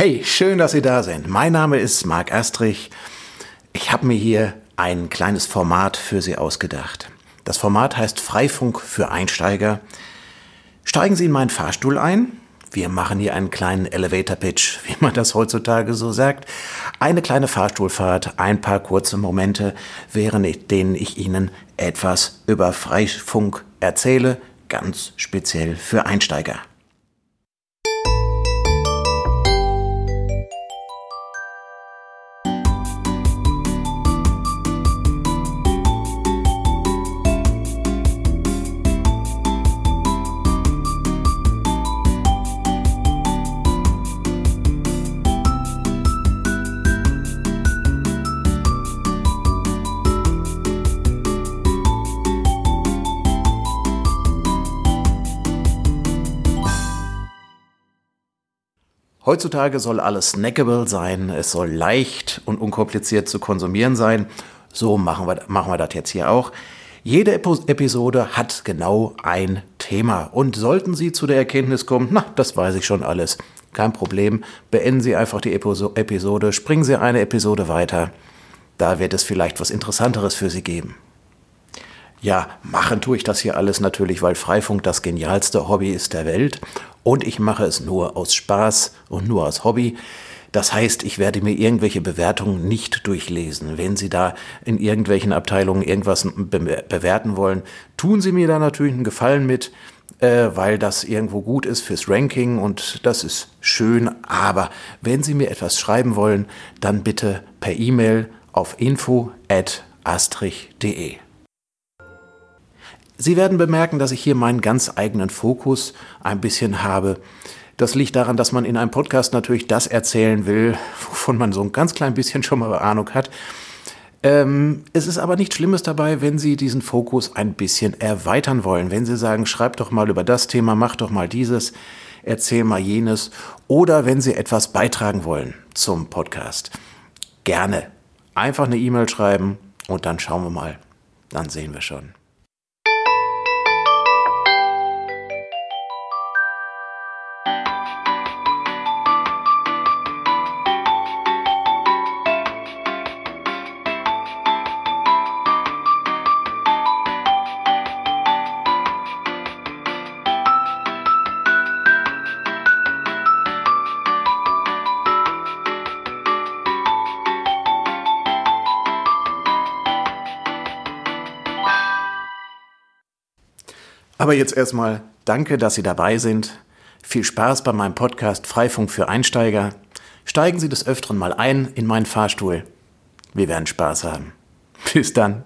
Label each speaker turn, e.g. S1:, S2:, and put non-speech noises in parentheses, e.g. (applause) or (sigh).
S1: Hey, schön, dass Sie da sind. Mein Name ist Marc Astrich. Ich habe mir hier ein kleines Format für Sie ausgedacht. Das Format heißt Freifunk für Einsteiger. Steigen Sie in meinen Fahrstuhl ein. Wir machen hier einen kleinen Elevator Pitch, (laughs) wie man das heutzutage so sagt. Eine kleine Fahrstuhlfahrt, ein paar kurze Momente, während denen ich Ihnen etwas über Freifunk erzähle, ganz speziell für Einsteiger. Heutzutage soll alles snackable sein, es soll leicht und unkompliziert zu konsumieren sein. So machen wir, machen wir das jetzt hier auch. Jede Episode hat genau ein Thema. Und sollten Sie zu der Erkenntnis kommen, na, das weiß ich schon alles, kein Problem, beenden Sie einfach die Episode, springen Sie eine Episode weiter. Da wird es vielleicht was Interessanteres für Sie geben. Ja, machen tue ich das hier alles natürlich, weil Freifunk das genialste Hobby ist der Welt und ich mache es nur aus Spaß und nur aus Hobby. Das heißt, ich werde mir irgendwelche Bewertungen nicht durchlesen. Wenn Sie da in irgendwelchen Abteilungen irgendwas be bewerten wollen, tun Sie mir da natürlich einen Gefallen mit, äh, weil das irgendwo gut ist fürs Ranking und das ist schön. Aber wenn Sie mir etwas schreiben wollen, dann bitte per E-Mail auf info@astrich.de. Sie werden bemerken, dass ich hier meinen ganz eigenen Fokus ein bisschen habe. Das liegt daran, dass man in einem Podcast natürlich das erzählen will, (laughs) wovon man so ein ganz klein bisschen schon mal Ahnung hat. Ähm, es ist aber nichts Schlimmes dabei, wenn Sie diesen Fokus ein bisschen erweitern wollen. Wenn Sie sagen, schreib doch mal über das Thema, mach doch mal dieses, erzähl mal jenes. Oder wenn Sie etwas beitragen wollen zum Podcast. Gerne. Einfach eine E-Mail schreiben und dann schauen wir mal. Dann sehen wir schon. Aber jetzt erstmal danke, dass Sie dabei sind. Viel Spaß bei meinem Podcast Freifunk für Einsteiger. Steigen Sie des Öfteren mal ein in meinen Fahrstuhl. Wir werden Spaß haben. Bis dann.